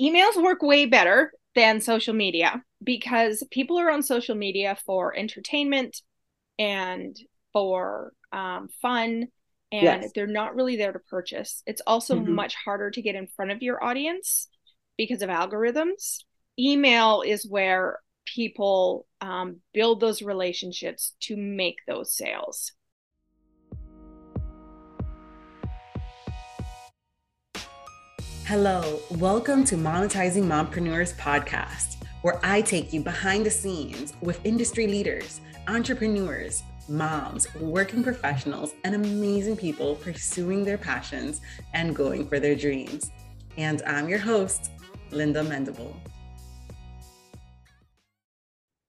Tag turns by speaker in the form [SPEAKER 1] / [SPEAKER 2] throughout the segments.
[SPEAKER 1] emails work way better than social media because people are on social media for entertainment and for um, fun and yes. they're not really there to purchase. It's also mm-hmm. much harder to get in front of your audience because of algorithms. Email is where people um, build those relationships to make those sales.
[SPEAKER 2] Hello, welcome to Monetizing Mompreneurs podcast, where I take you behind the scenes with industry leaders, entrepreneurs, moms, working professionals, and amazing people pursuing their passions and going for their dreams. And I'm your host, Linda Mendable.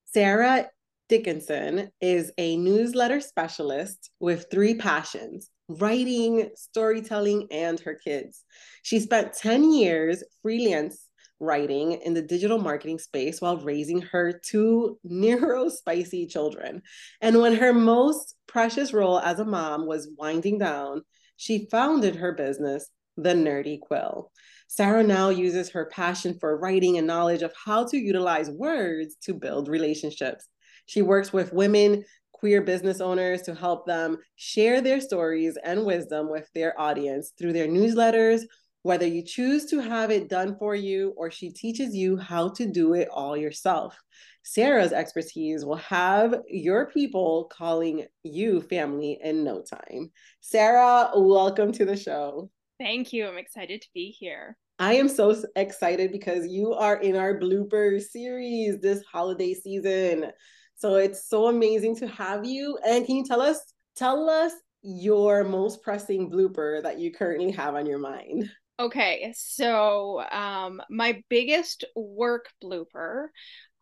[SPEAKER 2] Sarah Dickinson is a newsletter specialist with three passions writing, storytelling, and her kids. She spent 10 years freelance writing in the digital marketing space while raising her two neurospicy children. And when her most precious role as a mom was winding down, she founded her business, The Nerdy Quill. Sarah now uses her passion for writing and knowledge of how to utilize words to build relationships. She works with women queer business owners to help them share their stories and wisdom with their audience through their newsletters, whether you choose to have it done for you or she teaches you how to do it all yourself. Sarah's expertise will have your people calling you family in no time. Sarah, welcome to the show.
[SPEAKER 1] Thank you. I'm excited to be here.
[SPEAKER 2] I am so excited because you are in our blooper series this holiday season. So it's so amazing to have you. And can you tell us tell us your most pressing blooper that you currently have on your mind?
[SPEAKER 1] Okay, so um, my biggest work blooper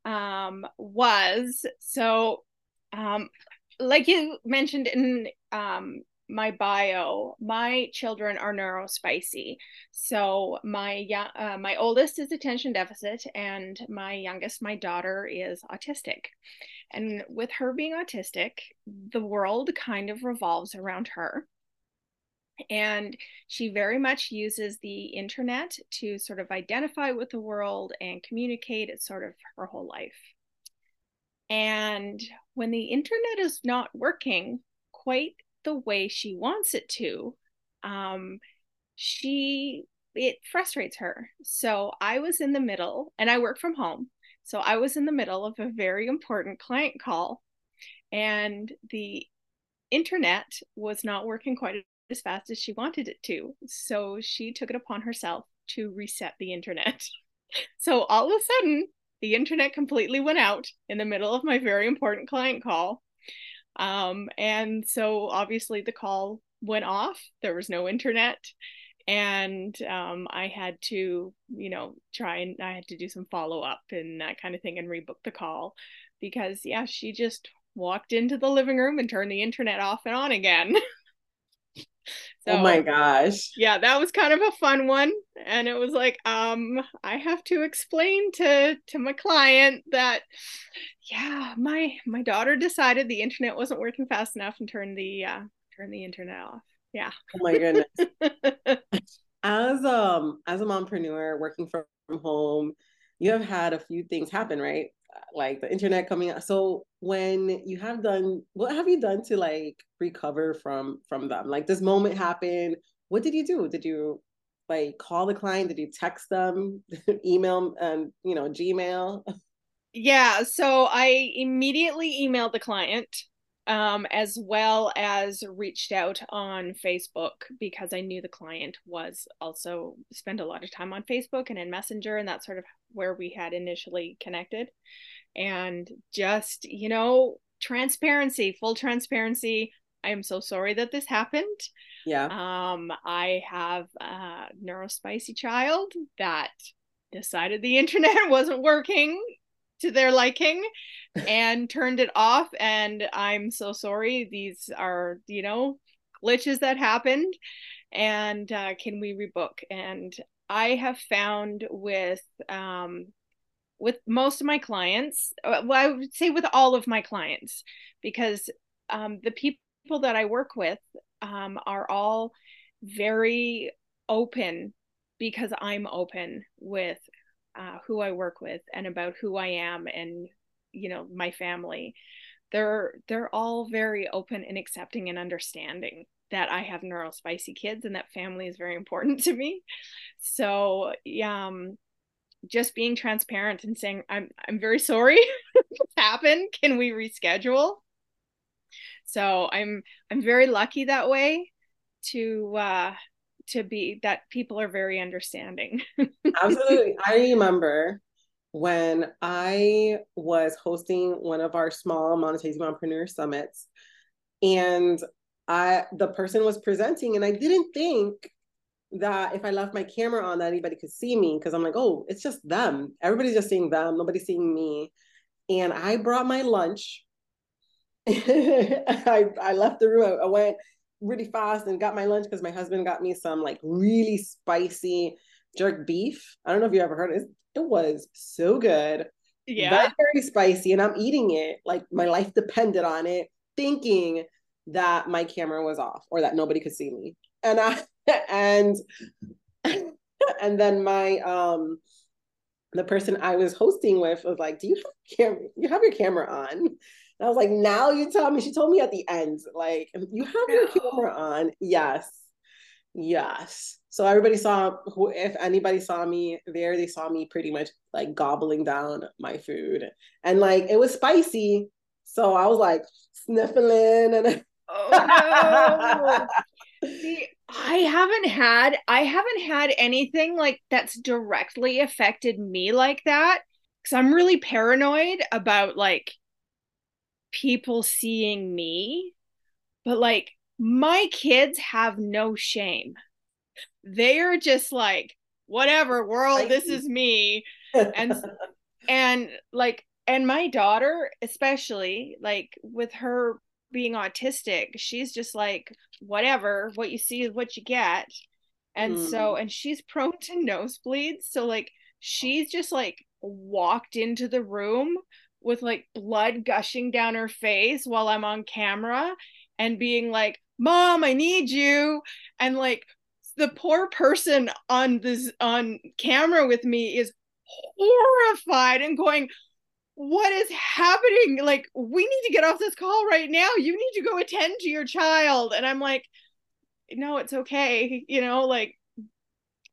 [SPEAKER 1] um, was so, um, like you mentioned in um, my bio, my children are neurospicy. So my uh, my oldest is attention deficit, and my youngest, my daughter, is autistic. And with her being autistic, the world kind of revolves around her. And she very much uses the internet to sort of identify with the world and communicate. It's sort of her whole life. And when the internet is not working quite the way she wants it to, um, she it frustrates her. So I was in the middle, and I work from home. So I was in the middle of a very important client call, and the internet was not working quite as fast as she wanted it to. So she took it upon herself to reset the internet. so all of a sudden, the internet completely went out in the middle of my very important client call. Um, and so obviously the call went off. There was no internet and um, I had to, you know, try and I had to do some follow up and that kind of thing and rebook the call because, yeah, she just walked into the living room and turned the internet off and on again.
[SPEAKER 2] so, oh my gosh.
[SPEAKER 1] Yeah, that was kind of a fun one. And it was like, um, I have to explain to to my client that yeah, my my daughter decided the internet wasn't working fast enough and turned the uh turned the internet off. Yeah.
[SPEAKER 2] Oh my goodness. as um as a mompreneur working from home, you have had a few things happen, right? Like the internet coming out. So when you have done what have you done to like recover from from them? Like this moment happened. What did you do? Did you like call the client? Did you text them, email and you know, Gmail?
[SPEAKER 1] Yeah, so I immediately emailed the client um, as well as reached out on Facebook because I knew the client was also spent a lot of time on Facebook and in Messenger, and that's sort of where we had initially connected. And just, you know, transparency, full transparency. I am so sorry that this happened.
[SPEAKER 2] Yeah.
[SPEAKER 1] Um, I have a neurospicy child that decided the internet wasn't working to their liking and turned it off and i'm so sorry these are you know glitches that happened and uh, can we rebook and i have found with um with most of my clients uh, well i would say with all of my clients because um the people that i work with um are all very open because i'm open with uh, who I work with and about who I am and you know my family they're they're all very open and accepting and understanding that I have neurospicy kids and that family is very important to me. So, um, just being transparent and saying I'm I'm very sorry happened. Can we reschedule? So I'm I'm very lucky that way to uh to be that people are very understanding.
[SPEAKER 2] Absolutely. I remember when I was hosting one of our small monetizing entrepreneur summits and I the person was presenting and I didn't think that if I left my camera on that anybody could see me because I'm like, oh, it's just them. Everybody's just seeing them, nobody's seeing me. And I brought my lunch. I, I left the room. I, I went really fast and got my lunch because my husband got me some like really spicy jerk beef. I don't know if you ever heard it. It was so good.
[SPEAKER 1] Yeah.
[SPEAKER 2] Very, very spicy. And I'm eating it like my life depended on it, thinking that my camera was off or that nobody could see me. And I and and then my um the person I was hosting with was like, "Do you have camera? You have your camera on?" And I was like, "Now you tell me." She told me at the end, like, "You have your camera on." Yes, yes. So everybody saw who, if anybody saw me there, they saw me pretty much like gobbling down my food, and like it was spicy. So I was like sniffling and
[SPEAKER 1] Oh no. See, I haven't had I haven't had anything like that's directly affected me like that cuz I'm really paranoid about like people seeing me. But like my kids have no shame. They're just like whatever world this is me and and like and my daughter especially like with her being autistic she's just like whatever what you see is what you get and mm. so and she's prone to nosebleeds so like she's just like walked into the room with like blood gushing down her face while I'm on camera and being like mom I need you and like the poor person on this on camera with me is horrified and going what is happening? Like, we need to get off this call right now. You need to go attend to your child. And I'm like, no, it's okay. You know, like,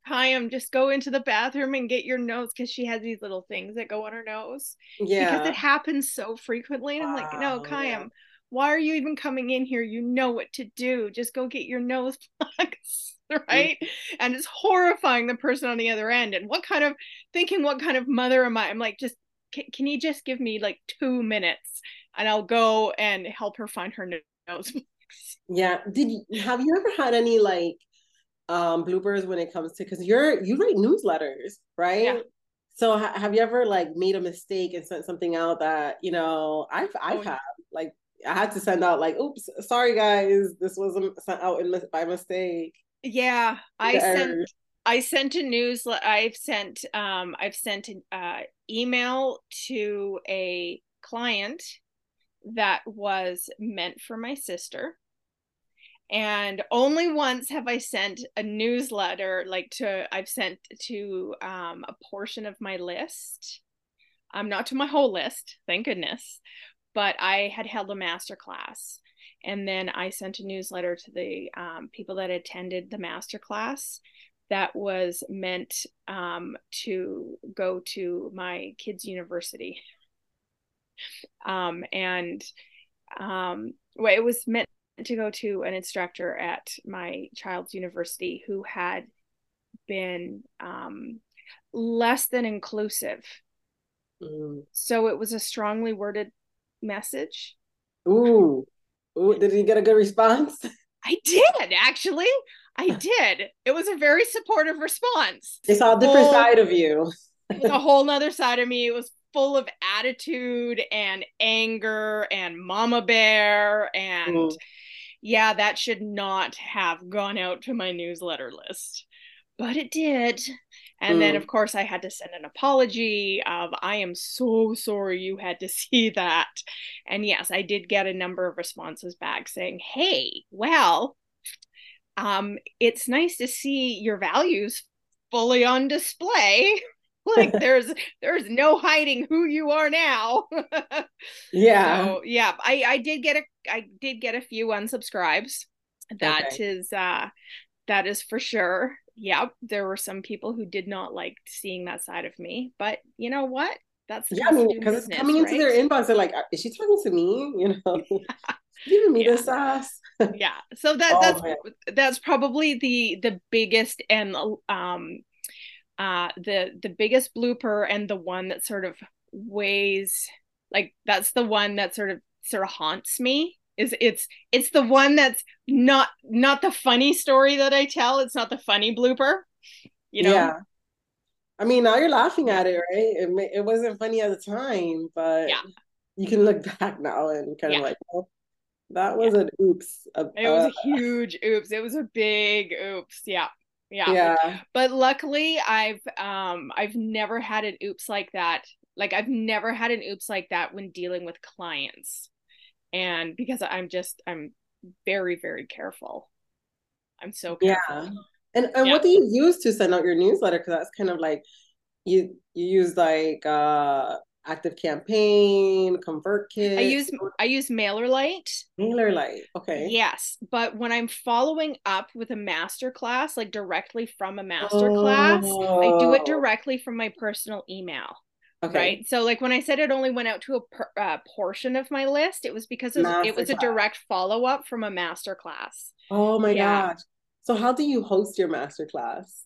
[SPEAKER 1] Kayam, just go into the bathroom and get your nose because she has these little things that go on her nose. Yeah. Because it happens so frequently. And wow, I'm like, no, Kayam, yeah. why are you even coming in here? You know what to do. Just go get your nose plugs. right mm-hmm. and it's horrifying the person on the other end and what kind of thinking what kind of mother am i i'm like just can, can you just give me like two minutes and I'll go and help her find her nose.
[SPEAKER 2] yeah. Did you, have you ever had any like um bloopers when it comes to because you're you write newsletters, right? Yeah. So ha- have you ever like made a mistake and sent something out that you know I've I've oh, had like I had to send out like oops sorry guys this wasn't sent out in, by mistake.
[SPEAKER 1] Yeah, I sent I sent a news. I've sent um, I've sent an uh, email to a client that was meant for my sister, and only once have I sent a newsletter. Like to I've sent to um, a portion of my list. I'm um, not to my whole list, thank goodness. But I had held a master class, and then I sent a newsletter to the um, people that attended the master class that was meant um, to go to my kids' university. Um, and um, well, it was meant to go to an instructor at my child's university who had been um, less than inclusive. Mm. So it was a strongly worded message.
[SPEAKER 2] Ooh. Ooh, did he get a good response?
[SPEAKER 1] I did actually. I did. It was a very supportive response.
[SPEAKER 2] They saw a different full, side of you.
[SPEAKER 1] a whole nother side of me. It was full of attitude and anger and mama bear and mm. Yeah, that should not have gone out to my newsletter list. But it did. And mm. then of course I had to send an apology of I am so sorry you had to see that. And yes, I did get a number of responses back saying, "Hey, well, um, it's nice to see your values fully on display. like there's there's no hiding who you are now.
[SPEAKER 2] yeah.
[SPEAKER 1] So, yeah, I I did get a I did get a few unsubscribes. That okay. is uh that is for sure. Yep, there were some people who did not like seeing that side of me, but you know what? That's
[SPEAKER 2] yeah, I mean, because it's coming right? into their inbox. They're like, is she talking to me? You know, giving me yeah. this ass.
[SPEAKER 1] yeah. So that oh, that's man. that's probably the the biggest and um uh the the biggest blooper and the one that sort of weighs like that's the one that sort of sort of haunts me is it's it's the one that's not not the funny story that I tell. It's not the funny blooper. You know. Yeah.
[SPEAKER 2] I mean, now you're laughing at it, right? It it wasn't funny at the time, but yeah. you can look back now and kind yeah. of like, oh, that was yeah. an oops.
[SPEAKER 1] Uh, it was a huge oops. It was a big oops. Yeah. Yeah. Yeah. But luckily I've um I've never had an oops like that. Like I've never had an oops like that when dealing with clients and because i'm just i'm very very careful i'm so careful.
[SPEAKER 2] yeah and, and yeah. what do you use to send out your newsletter because that's kind of like you you use like uh active campaign convertkit
[SPEAKER 1] i use i use mailerlite
[SPEAKER 2] mailerlite okay
[SPEAKER 1] yes but when i'm following up with a master class like directly from a master oh. class i do it oh. directly from my personal email Okay. Right. So, like when I said it only went out to a per, uh, portion of my list, it was because it was, it was a direct follow up from a master class.
[SPEAKER 2] Oh my yeah. gosh. So, how do you host your master class?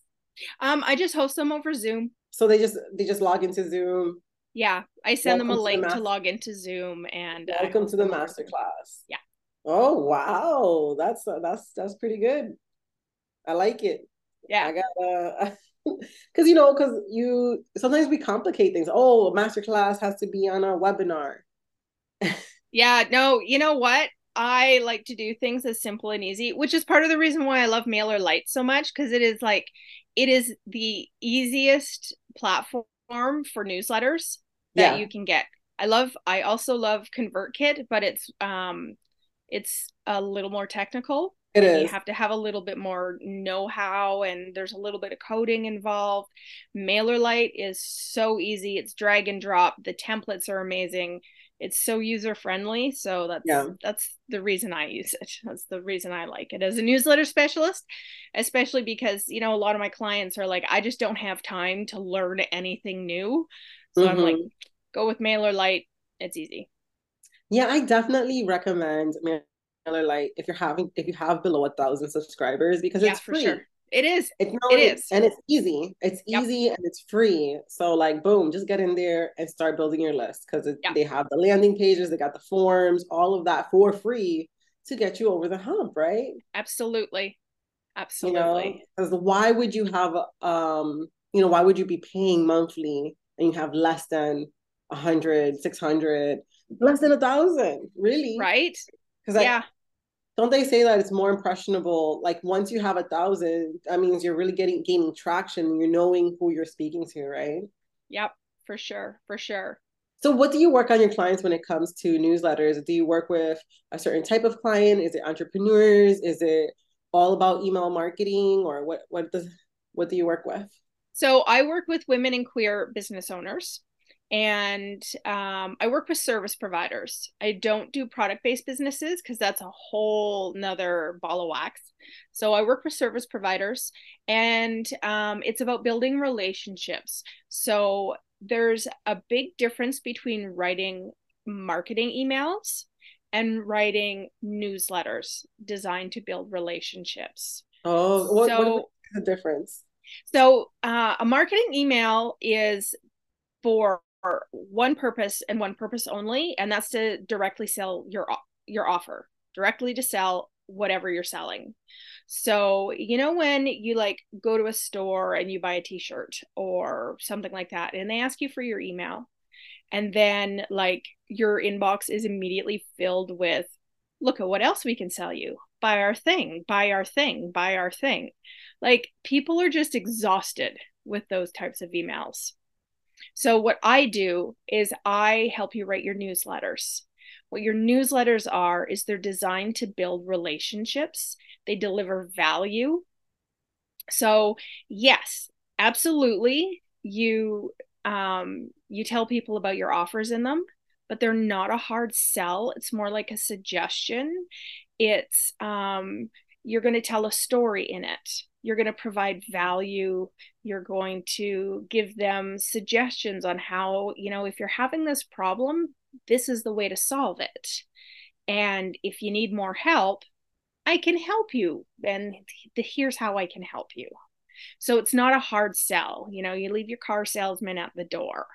[SPEAKER 1] Um, I just host them over Zoom.
[SPEAKER 2] So they just they just log into Zoom.
[SPEAKER 1] Yeah, I send welcome them a link to, to, log into Zoom and
[SPEAKER 2] uh, welcome to the master class.
[SPEAKER 1] Yeah.
[SPEAKER 2] Oh wow, that's uh, that's that's pretty good. I like it.
[SPEAKER 1] Yeah.
[SPEAKER 2] I got uh because you know because you sometimes we complicate things. Oh a master class has to be on a webinar.
[SPEAKER 1] Yeah no you know what? I like to do things as simple and easy which is part of the reason why i love MailerLite so much because it is like it is the easiest platform for newsletters that yeah. you can get. I love i also love convertkit but it's um it's a little more technical
[SPEAKER 2] it is.
[SPEAKER 1] You have to have a little bit more know how, and there's a little bit of coding involved. MailerLite is so easy. It's drag and drop. The templates are amazing. It's so user friendly. So that's yeah. that's the reason I use it. That's the reason I like it as a newsletter specialist, especially because you know a lot of my clients are like, I just don't have time to learn anything new. So mm-hmm. I'm like, mm-hmm. go with MailerLite. It's easy.
[SPEAKER 2] Yeah, I definitely recommend like if you're having if you have below a thousand subscribers because yeah, it's free. Sure.
[SPEAKER 1] It is.
[SPEAKER 2] It's not, it is. And it's easy. It's yep. easy and it's free. So like boom, just get in there and start building your list because yep. they have the landing pages, they got the forms, all of that for free to get you over the hump, right?
[SPEAKER 1] Absolutely. Absolutely.
[SPEAKER 2] Because you know, why would you have um, you know, why would you be paying monthly and you have less than a hundred, six hundred, less than a thousand, really?
[SPEAKER 1] Right.
[SPEAKER 2] Because yeah. don't they say that it's more impressionable? Like once you have a thousand that means you're really getting gaining traction you're knowing who you're speaking to right?
[SPEAKER 1] Yep for sure for sure.
[SPEAKER 2] So what do you work on your clients when it comes to newsletters? Do you work with a certain type of client? Is it entrepreneurs? Is it all about email marketing? Or what what does what do you work with?
[SPEAKER 1] So i work with women and queer business owners and um, i work with service providers. I don't do product-based businesses because that's a whole nother ball of wax. So i work with service providers and um, it's about building relationships. So there's a big difference between writing marketing emails and writing newsletters designed to build relationships.
[SPEAKER 2] Oh what, so, what is the difference?
[SPEAKER 1] So uh, a marketing email is for one purpose and one purpose only, and that's to directly sell your your offer, directly to sell whatever you're selling. So, you know, when you like go to a store and you buy a t shirt or something like that, and they ask you for your email, and then like your inbox is immediately filled with, look at what else we can sell you. Buy our thing, buy our thing, buy our thing. Like people are just exhausted with those types of emails. So, what I do is I help you write your newsletters. What your newsletters are is they're designed to build relationships, they deliver value. So, yes, absolutely. you um, you tell people about your offers in them but they're not a hard sell it's more like a suggestion it's um, you're going to tell a story in it. You're going to provide value. You're going to give them suggestions on how you know if you're having this problem this is the way to solve it. And if you need more help i can help you. And here's how i can help you. So it's not a hard sell. You know you leave your car salesman at the door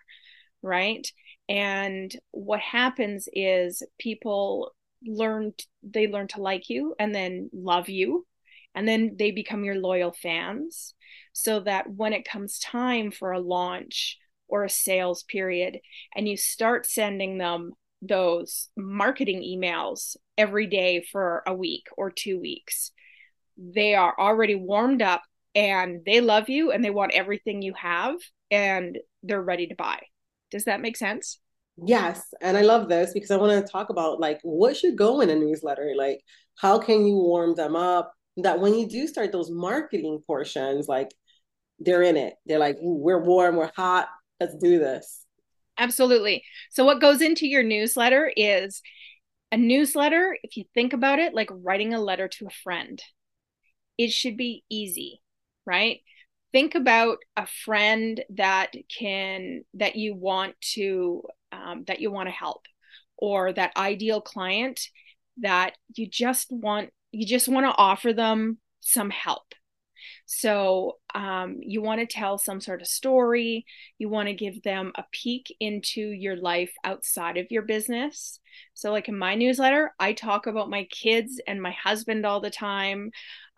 [SPEAKER 1] right? And what happens is people learn they learn to like you and then love you. And then they become your loyal fans. So that when it comes time for a launch or a sales period and you start sending them those marketing emails every day for a week or two weeks they are already warmed up and they love you and they want everything you have and they're ready to buy. Does that make sense
[SPEAKER 2] yes and i love this because i want to talk about like what should go in a newsletter like how can you warm them up that when you do start those marketing portions, like they're in it. They're like, we're warm, we're hot, let's do this.
[SPEAKER 1] Absolutely. So, what goes into your newsletter is a newsletter, if you think about it, like writing a letter to a friend, it should be easy, right? Think about a friend that can, that you want to, um, that you want to help, or that ideal client that you just want you just want to offer them some help. So um, you want to tell some sort of story. You want to give them a peek into your life outside of your business. So, like in my newsletter, I talk about my kids and my husband all the time.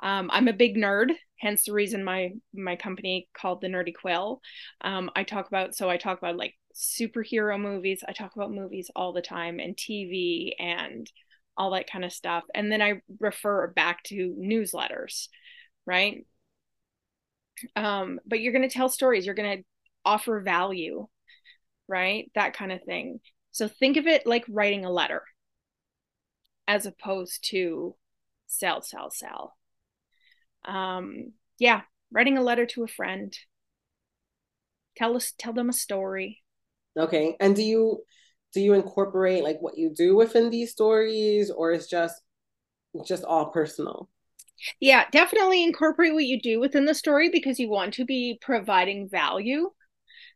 [SPEAKER 1] Um, I'm a big nerd, hence the reason my my company called the Nerdy Quill. Um, I talk about so I talk about like superhero movies. I talk about movies all the time and TV and all that kind of stuff. And then I refer back to newsletters, right? Um, but you're going to tell stories, you're going to offer value, right? That kind of thing. So think of it like writing a letter as opposed to sell, sell, sell. Um, yeah, writing a letter to a friend. Tell us, tell them a story.
[SPEAKER 2] Okay. And do you do you incorporate like what you do within these stories or is just just all personal
[SPEAKER 1] yeah definitely incorporate what you do within the story because you want to be providing value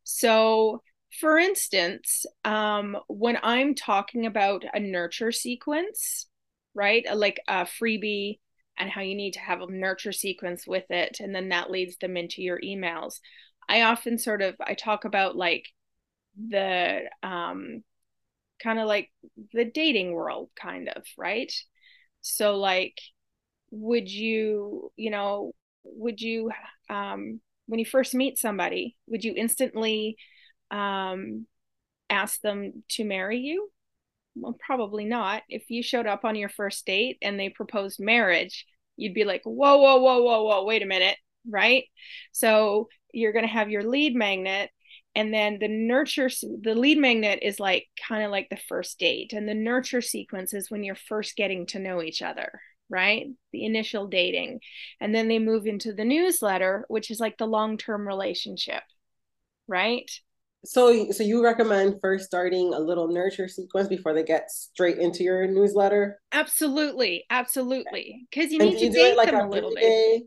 [SPEAKER 1] so for instance um, when i'm talking about a nurture sequence right like a freebie and how you need to have a nurture sequence with it and then that leads them into your emails. I often sort of i talk about like the um kind of like the dating world kind of right? So like would you you know would you um when you first meet somebody would you instantly um ask them to marry you well probably not. If you showed up on your first date and they proposed marriage you'd be like whoa whoa whoa whoa whoa wait a minute right? So you're going to have your lead magnet and then the nurture the lead magnet is like kind of like the first date and the nurture sequence is when you're first getting to know each other right? The initial dating. And then they move into the newsletter which is like the long-term relationship right
[SPEAKER 2] so so you recommend first starting a little nurture sequence before they get straight into your newsletter?
[SPEAKER 1] Absolutely absolutely. Because you need to date like them a, a little bit.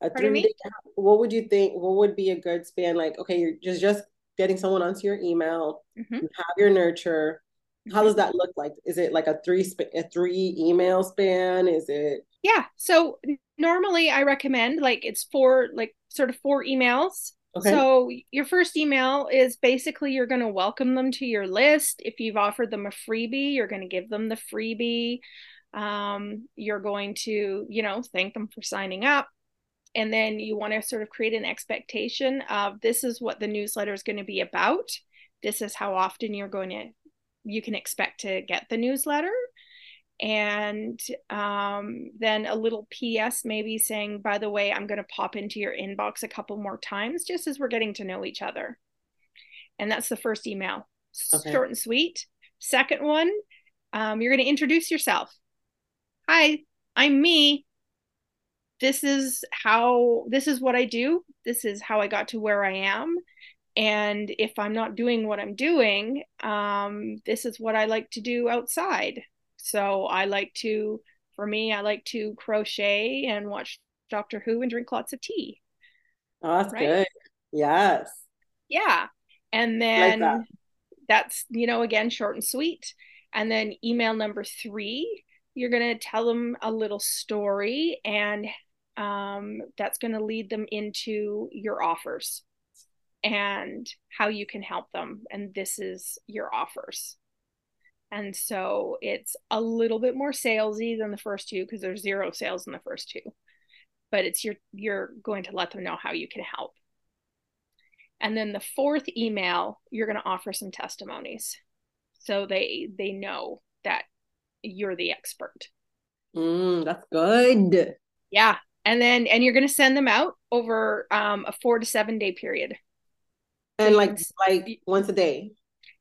[SPEAKER 2] a three day, what would you think what would be a good span? Like okay you're just just getting someone onto your email. Mm-hmm. you have your nurture. How mm-hmm. does that look like? Is it like a three sp- a three email span? Is it
[SPEAKER 1] yeah so normally i recommend like it's four like sort of four emails okay. so your first email is basically you're going to welcome them to your list. If you've offered them a freebie you're going to give them the freebie. Um, you're going to you know thank them for signing up. And then you want to sort of create an expectation of this is what the newsletter is going to be about. This is how often you're going to you can expect to get the newsletter and um, then a little ps maybe saying by the way i'm going to pop into your inbox a couple more times just as we're getting to know each other and that's the first email okay. short and sweet second one um, you're going to introduce yourself hi i'm me this is how this is what I do. This is how I got to where I am. and if I'm not doing what I'm doing, um, this is what I like to do outside. So I like to, for me, I like to crochet and watch Doctor Who and drink lots of tea.
[SPEAKER 2] Oh, that's right? good. Yes.
[SPEAKER 1] Yeah. And then like that. that's, you know, again, short and sweet. And then email number three, you're going to tell them a little story, and um, that's going to lead them into your offers and how you can help them. And this is your offers. And so it's a little bit more salesy than the first two because there's zero sales in the first two. But it's your you're going to let them know how you can help. And then the fourth email, you're going to offer some testimonies. So they they know that you're the expert.
[SPEAKER 2] Mm, that's good.
[SPEAKER 1] Yeah. And then and you're going to send them out over um, a 4 to 7 day period.
[SPEAKER 2] And so like like once a day.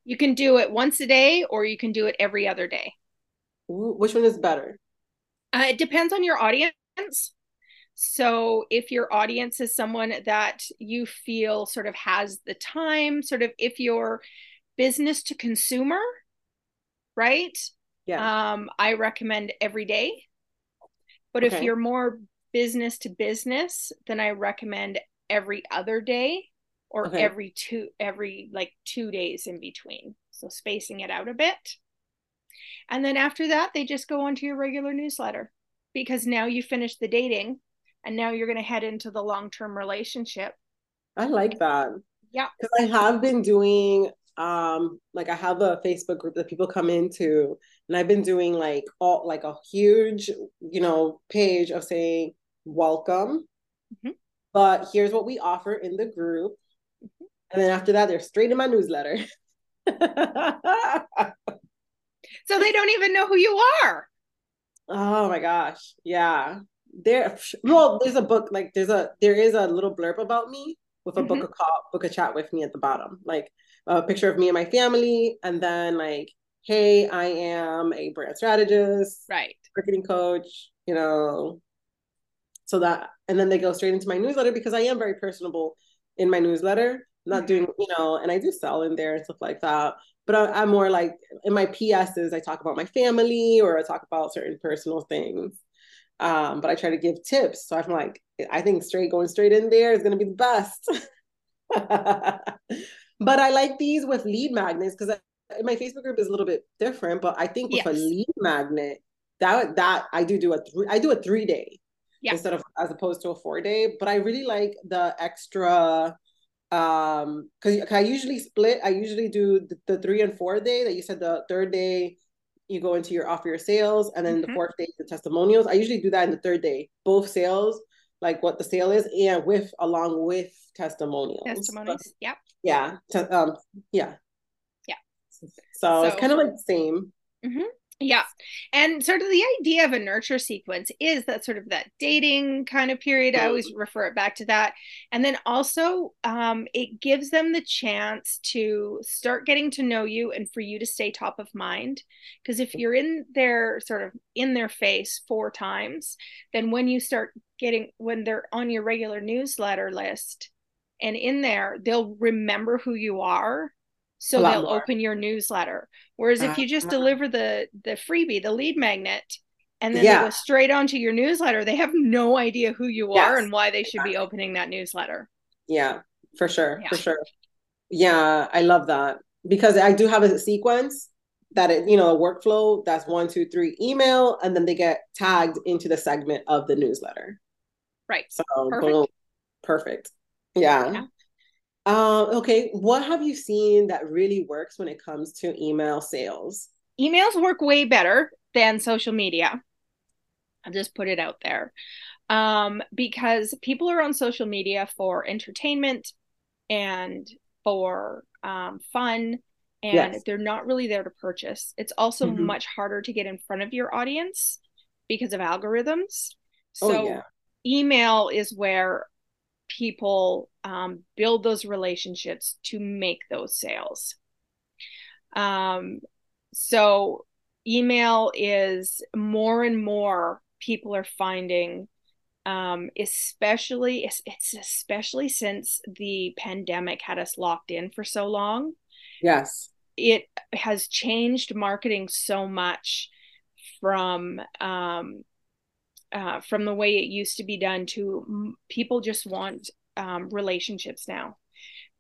[SPEAKER 1] You can do it once a day or you can do it every other day.
[SPEAKER 2] Which one is better?
[SPEAKER 1] Uh, it depends on your audience. So, if your audience is someone that you feel sort of has the time, sort of if you're business to consumer, right? Yeah. Um, I recommend every day. But okay. if you're more business to business, then I recommend every other day or okay. every two every like two days in between. So spacing it out a bit. And then after that they just go onto your regular newsletter because now you finish the dating and now you're going to head into the long-term relationship.
[SPEAKER 2] I like that.
[SPEAKER 1] Yeah.
[SPEAKER 2] Because i have been doing um like i have a facebook group that people come into and i've been doing like all like a huge you know page of saying welcome. Mm-hmm. but here's what we offer in the group and then after that, they're straight in my newsletter. so
[SPEAKER 1] they don't even know who you are.
[SPEAKER 2] Oh my gosh. Yeah. There well, there's a book, like there's a there is a little blurb about me with a mm-hmm. book a call, book a chat with me at the bottom. Like a picture of me and my family, and then like, hey, I am a brand strategist,
[SPEAKER 1] right,
[SPEAKER 2] marketing coach, you know. So that and then they go straight into my newsletter because I am very personable in my newsletter not doing, you know, and I do sell in there and stuff like that. But I, am more like in my PSs, I talk about my family or I talk about certain personal things. Um, but I try to give tips. So I'm like, I think straight going straight in there is gonna be the best. but I like these with lead magnets because my Facebook group is a little bit different. But I think with yes. a lead magnet, that that I do do a three I do a three day yeah. instead of as opposed to a four day. But I really like the extra um because i usually split i usually do the, the, three and four day that you said the third day you go into your offer your sales and then mm-hmm. the fourth day the testimonials. I usually do that in the third day both sales like what the sale is and with along with testimonials.
[SPEAKER 1] Testimonials but,
[SPEAKER 2] yeah yeah te- um yeah.
[SPEAKER 1] Yeah.
[SPEAKER 2] So, so it's kind of like the same.
[SPEAKER 1] Mm-hmm. Yeah. And sort of the idea of a nurture sequence is that sort of that dating kind of period. I always refer it back to that. And then also, um, it gives them the chance to start getting to know you and for you to stay top of mind. Because if you're in their sort of in their face four times, then when you start getting, when they're on your regular newsletter list and in there, they'll remember who you are so they'll more. open your newsletter whereas uh, if you just uh, deliver the the freebie the lead magnet and then yeah. they go straight onto your newsletter they have no idea who you yes, are and why they should exactly. be opening that newsletter
[SPEAKER 2] yeah for sure yeah. for sure yeah i love that because i do have a sequence that it you know a workflow that's one two three email and then they get tagged into the segment of the newsletter
[SPEAKER 1] right
[SPEAKER 2] so perfect, boom, perfect. yeah. yeah. Um, okay, what have you seen that really works when it comes to email sales?
[SPEAKER 1] Emails work way better than social media. I'll just put it out there. Um, because people are on social media for entertainment and for um, fun, and yes. they're not really there to purchase. It's also mm-hmm. much harder to get in front of your audience because of algorithms. Oh, so, oh, yeah. email is where people um, build those relationships to make those sales. Um, so, email is more and more people are finding um, especially it's, it's especially since the pandemic had us locked in for so long.
[SPEAKER 2] Yes,
[SPEAKER 1] it has changed marketing so much from um, uh, from the way it used to be done to people just want um, relationships now.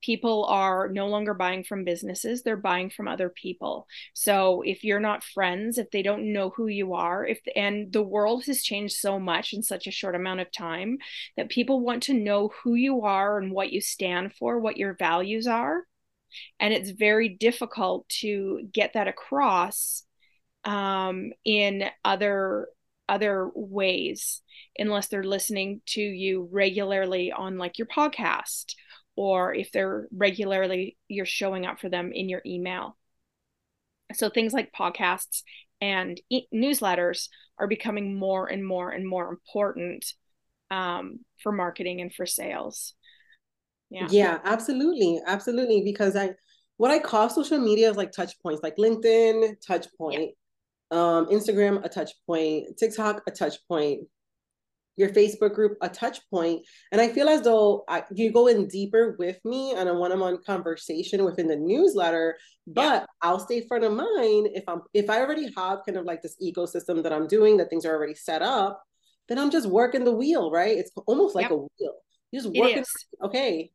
[SPEAKER 1] People are no longer buying from businesses they're buying from other people. So if you're not friends if they don't know who you are if and the world has changed so much in such a short amount of time that people want to know who you are and what you stand for what your values are. And it's very difficult to get that across um, in other other ways unless they're listening to you regularly on like your podcast or if they're regularly you're showing up for them in your email. So things like podcasts and e- newsletters are becoming more and more and more important um, for marketing and for sales.
[SPEAKER 2] Yeah. Yeah absolutely. Absolutely. Because i what i call social media is like touch points like linkedin touch point. Um, instagram a touch point tiktok a touch point your Facebook group a touch point. And I feel as though I, you go in deeper with me on a one-on-one conversation within the newsletter, but yeah. I'll stay front of mind if I'm if I already have kind of like this ecosystem that I'm doing, that things are already set up, then I'm just working the wheel, right? It's almost like yep. a wheel. You just work it. Okay.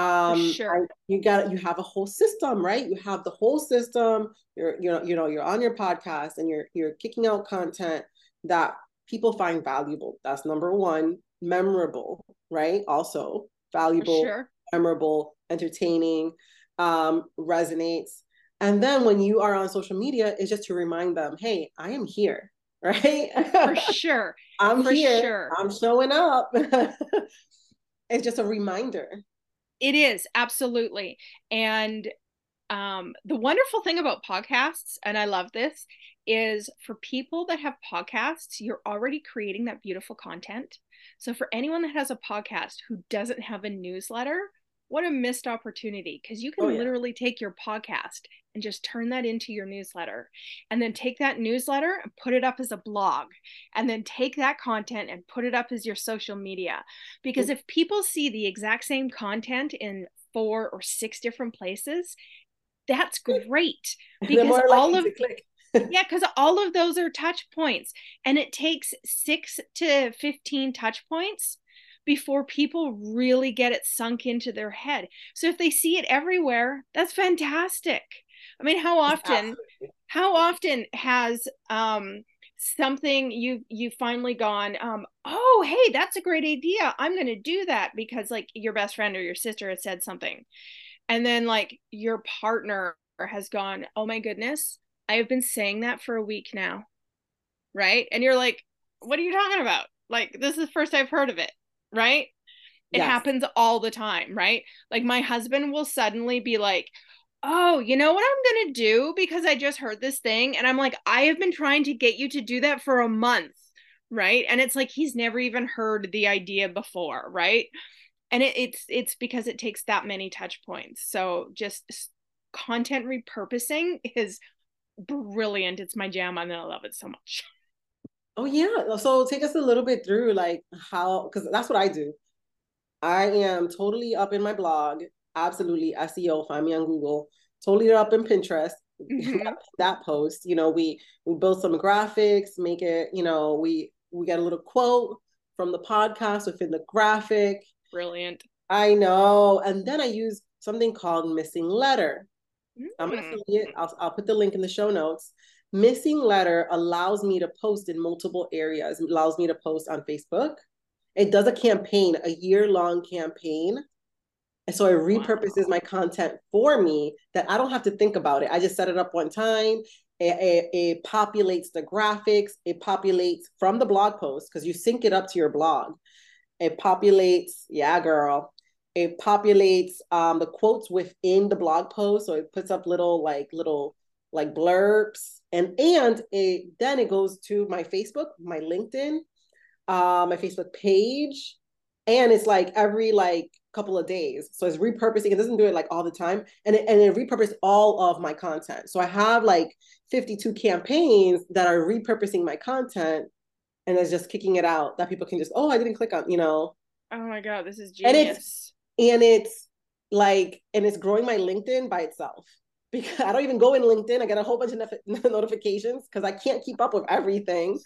[SPEAKER 2] Um sure. I, you got you have a whole system, right? You have the whole system. You're you know, you know, you're on your podcast and you're you're kicking out content that people find valuable. That's number one. Memorable, right? Also valuable, sure. memorable, entertaining, um, resonates. And then when you are on social media, it's just to remind them, hey, I am here, right?
[SPEAKER 1] For sure.
[SPEAKER 2] I'm
[SPEAKER 1] For
[SPEAKER 2] here. Sure. I'm showing up. it's just a reminder.
[SPEAKER 1] It is absolutely. And um, the wonderful thing about podcasts, and I love this, is for people that have podcasts, you're already creating that beautiful content. So for anyone that has a podcast who doesn't have a newsletter, what a missed opportunity because you can oh, yeah. literally take your podcast and just turn that into your newsletter and then take that newsletter and put it up as a blog and then take that content and put it up as your social media. Because if people see the exact same content in four or six different places that's great because all of yeah, because all of those are touch points, and it takes six to 15 touch points before people really get it sunk into their head. So if they see it everywhere, that's fantastic. I mean, how often, how often has um, something you you finally gone, um, oh, hey, that's a great idea. I'm going to do that because like your best friend or your sister has said something, and then like your partner has gone, oh my goodness, I have been saying that for a week now. Right. And you're like, what are you talking about? Like, this is the first I've heard of it. Right. It yes. happens all the time. Right. Like, my husband will suddenly be like, oh, you know what I'm going to do because I just heard this thing. And I'm like, I have been trying to get you to do that for a month. Right. And it's like he's never even heard the idea before. Right. And it, it's it's because it takes that many touch points. So just content repurposing is brilliant. It's my jam and I love it so much.
[SPEAKER 2] Oh yeah. So take us a little bit through like how because that's what I do. I am totally up in my blog. Absolutely SEO. Find me on Google. Totally up in Pinterest. Mm-hmm. that post. You know, we we build some graphics, make it, you know, we we get a little quote from the podcast within the graphic.
[SPEAKER 1] Brilliant.
[SPEAKER 2] I know. And then I use something called Missinglettr. Mm. I'm gonna it. I'll, I'll put the link in the show notes. Missinglettr allows me to post in multiple areas. It allows me to post on Facebook. It does a campaign, a year long campaign. And so it repurposes wow. my content for me that I don't have to think about it. I just set it up one time. It, it, it populates the graphics. It populates from the blog post because you sync it up to your blog. It populates, yeah, girl it populates um, the quotes within the blog post so it puts up little like little like blurbs and and it then it goes to my facebook my linkedin uh, my facebook page. And it's like every like couple of days. So it's repurposing. It doesn't do it like all the time. And it, and it repurposed all of my content. So i have like 52 campaigns that are repurposing my content. And it's just kicking it out that people can just, oh, I didn't click on, you know.
[SPEAKER 1] Oh my God, this is genius.
[SPEAKER 2] And it's and it's like and it's growing my LinkedIn by itself because I don't even go in LinkedIn. I get a whole bunch of notifications because I can't keep up with everything.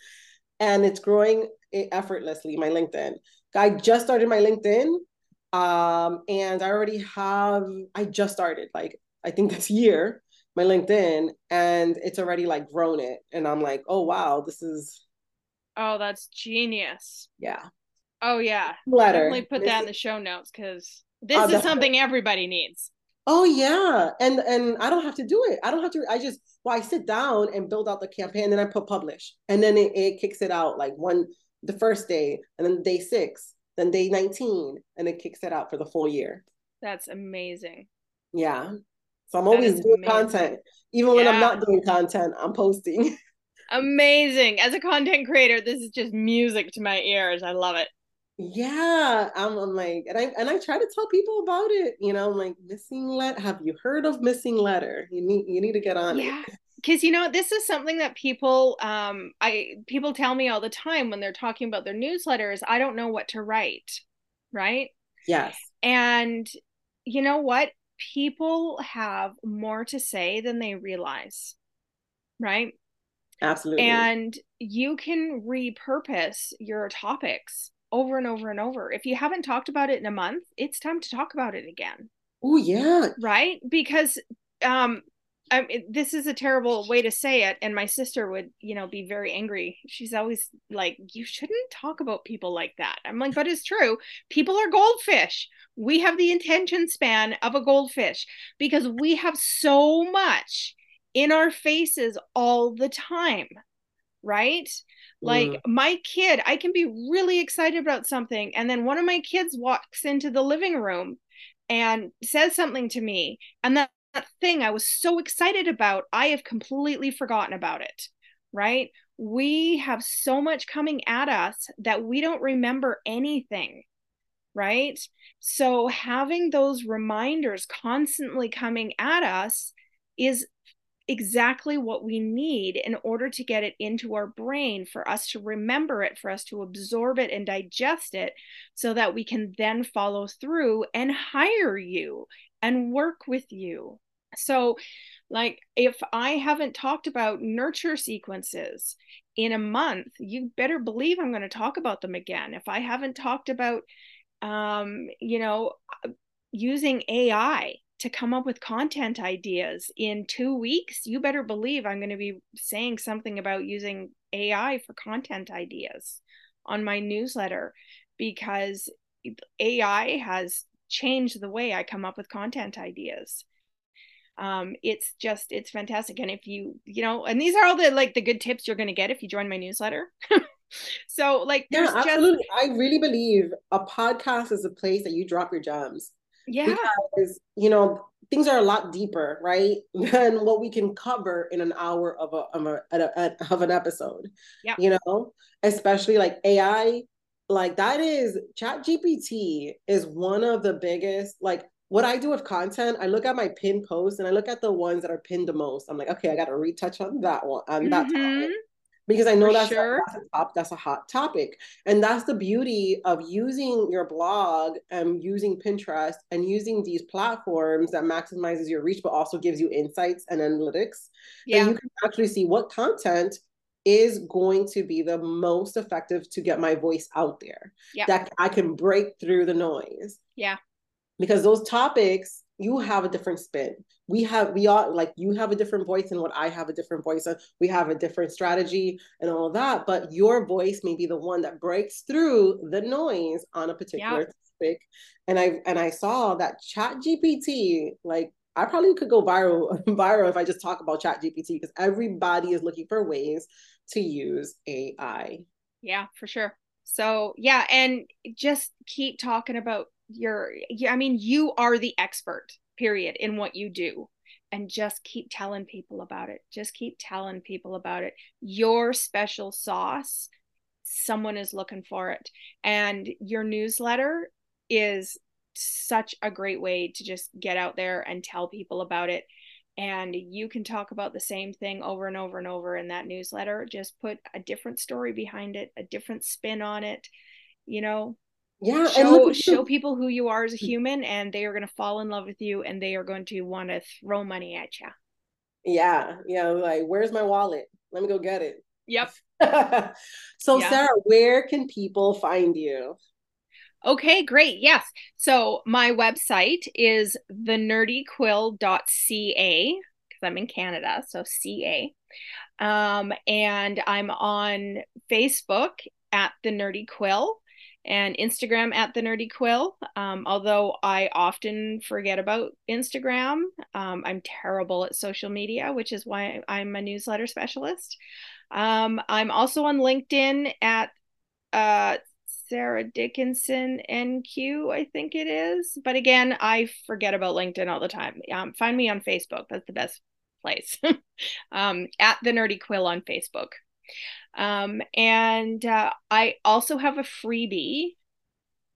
[SPEAKER 2] And it's growing effortlessly, my LinkedIn. I just started my LinkedIn. Um, and I already have, I just started like, I think this year, my LinkedIn, and it's already like grown it. And I'm like, oh, wow, this is.
[SPEAKER 1] Oh, that's genius.
[SPEAKER 2] Yeah.
[SPEAKER 1] Oh, yeah.
[SPEAKER 2] Letter.
[SPEAKER 1] Definitely put that in the show notes because this oh, is something everybody needs.
[SPEAKER 2] Oh yeah, and and I don't have to do it. I don't have to. I just well, I sit down and build out the campaign, and then I put publish, and then it, it kicks it out like one the first day, and then day six, then day nineteen, and it kicks it out for the full year.
[SPEAKER 1] That's amazing.
[SPEAKER 2] Yeah, so I'm always doing amazing. content, even when I'm not doing content. I'm posting.
[SPEAKER 1] amazing. As a content creator, this is just music to my ears. I love it
[SPEAKER 2] yeah I'm, I'm, like and i and i try to tell people about it you know I'm like Missinglettr have you heard of Missinglettr? You need you need to get on
[SPEAKER 1] yeah because you know this is something that people um i people tell me all the time when they're talking about their newsletters i don't know what to write right?
[SPEAKER 2] Yes.
[SPEAKER 1] And you know what? People have more to say than they realize right?
[SPEAKER 2] Absolutely.
[SPEAKER 1] And you can repurpose your topics over and over and over. If you haven't talked about it in a month, it's time to talk about it again.
[SPEAKER 2] Oh yeah.
[SPEAKER 1] Right? Because um I mean, this is a terrible way to say it and my sister would you know be very angry she's always like you shouldn't talk about people like that i'm like but it's true people are goldfish we have the attention span of a goldfish because we have so much in our faces all the time right like mm. my kid, I can be really excited about something. And then one of my kids walks into the living room and says something to me. And that, that thing I was so excited about, I have completely forgotten about it. Right. We have so much coming at us that we don't remember anything. Right. So having those reminders constantly coming at us is exactly what we need in order to get it into our brain for us to remember it, for us to absorb it and digest it, so that we can then follow through and hire you and work with you. So, like, if I haven't talked about nurture sequences in a month, you better believe I'm going to talk about them again. If I haven't talked about, um, you know, using AI to come up with content ideas in two weeks, you better believe I'm going to be saying something about using AI for content ideas on my newsletter because AI has changed the way I come up with content ideas. Um, it's just it's fantastic, and if you you know, and these are all the like the good tips you're going to get if you join my newsletter. so like,
[SPEAKER 2] yeah, absolutely. Just... I really believe a podcast is a place that you drop your gems
[SPEAKER 1] yeah.
[SPEAKER 2] Because, you know, things are a lot deeper, right? Than what we can cover in an hour of a, of, a, of an episode.
[SPEAKER 1] Yeah.
[SPEAKER 2] You know, especially like AI, like that is ChatGPT is one of the biggest, like what I do with content, I look at my pin posts and I look at the ones that are pinned the most. I'm like, okay, I got to retouch on that one, on that mm-hmm. topic because I know that's, sure. a, that's, a top, that's a hot topic. And that's the beauty of using your blog and using Pinterest and using these platforms that maximizes your reach, but also gives you insights and analytics. Yeah. And you can actually see what content is going to be the most effective to get my voice out there.
[SPEAKER 1] Yeah.
[SPEAKER 2] That I can break through the noise.
[SPEAKER 1] Yeah.
[SPEAKER 2] Because those topics you have a different spin. We have we all like you have a different voice and what I have a different voice and we have a different strategy and all that, but your voice may be the one that breaks through the noise on a particular yep. topic. And I and I saw that ChatGPT, like I probably could go viral viral if I just talk about ChatGPT because everybody is looking for ways to use AI.
[SPEAKER 1] Yeah, for sure. So yeah, and just keep talking about you're i mean you are the expert period in what you do. And just keep telling people about it. Just keep telling people about it. Your special sauce someone is looking for it. And your newsletter is such a great way to just get out there and tell people about it. And you can talk about the same thing over and over and over in that newsletter. Just put a different story behind it a different spin on it you know
[SPEAKER 2] yeah
[SPEAKER 1] show show people who you are as a human and they are going to fall in love with you and they are going to want to throw money at you
[SPEAKER 2] yeah yeah like where's my wallet let me go get it
[SPEAKER 1] yep
[SPEAKER 2] so yeah. sarah where can people find you
[SPEAKER 1] Okay, great. Yes. So my website is thenerdyquill.ca because I'm in Canada, so CA. Um, and I'm on Facebook at the Nerdy Quill and Instagram at the Nerdy Quill. Um, although I often forget about Instagram, um, I'm terrible at social media, which is why I'm a newsletter specialist. Um, I'm also on LinkedIn at uh, Sarah Dickinson NQ, I think it is. But again, I forget about LinkedIn all the time. Um, find me on Facebook. That's the best place. um, at the Nerdy Quill on Facebook. Um, and uh, I also have a freebie,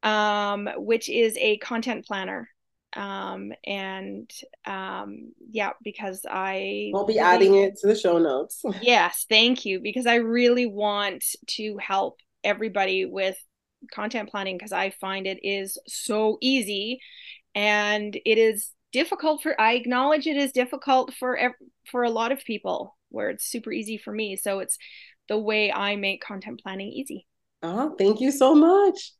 [SPEAKER 1] um, which is a content planner. Um, and um, yeah, because I
[SPEAKER 2] will be really, adding it to the show notes.
[SPEAKER 1] yes, thank you. Because I really want to help everybody with content planning because I find it is so easy and it is difficult for I acknowledge it is difficult for for a lot of people where it's super easy for me so it's the way I make content planning easy.
[SPEAKER 2] Oh, thank you so much.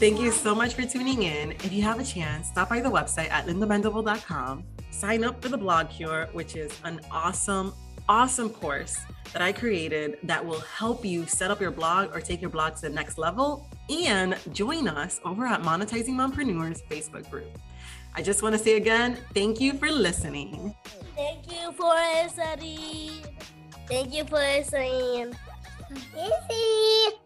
[SPEAKER 2] Thank you so much for tuning in. If you have a chance, stop by the website at lindamendable.com. Sign up for the Blog Cure, which is an awesome awesome course that I created that will help you set up your blog or take your blog to the next level and join us over at Monetizing Mompreneurs Facebook group. I just want to say again, thank you for listening.
[SPEAKER 3] Thank you for listening. Thank you for listening. Easy.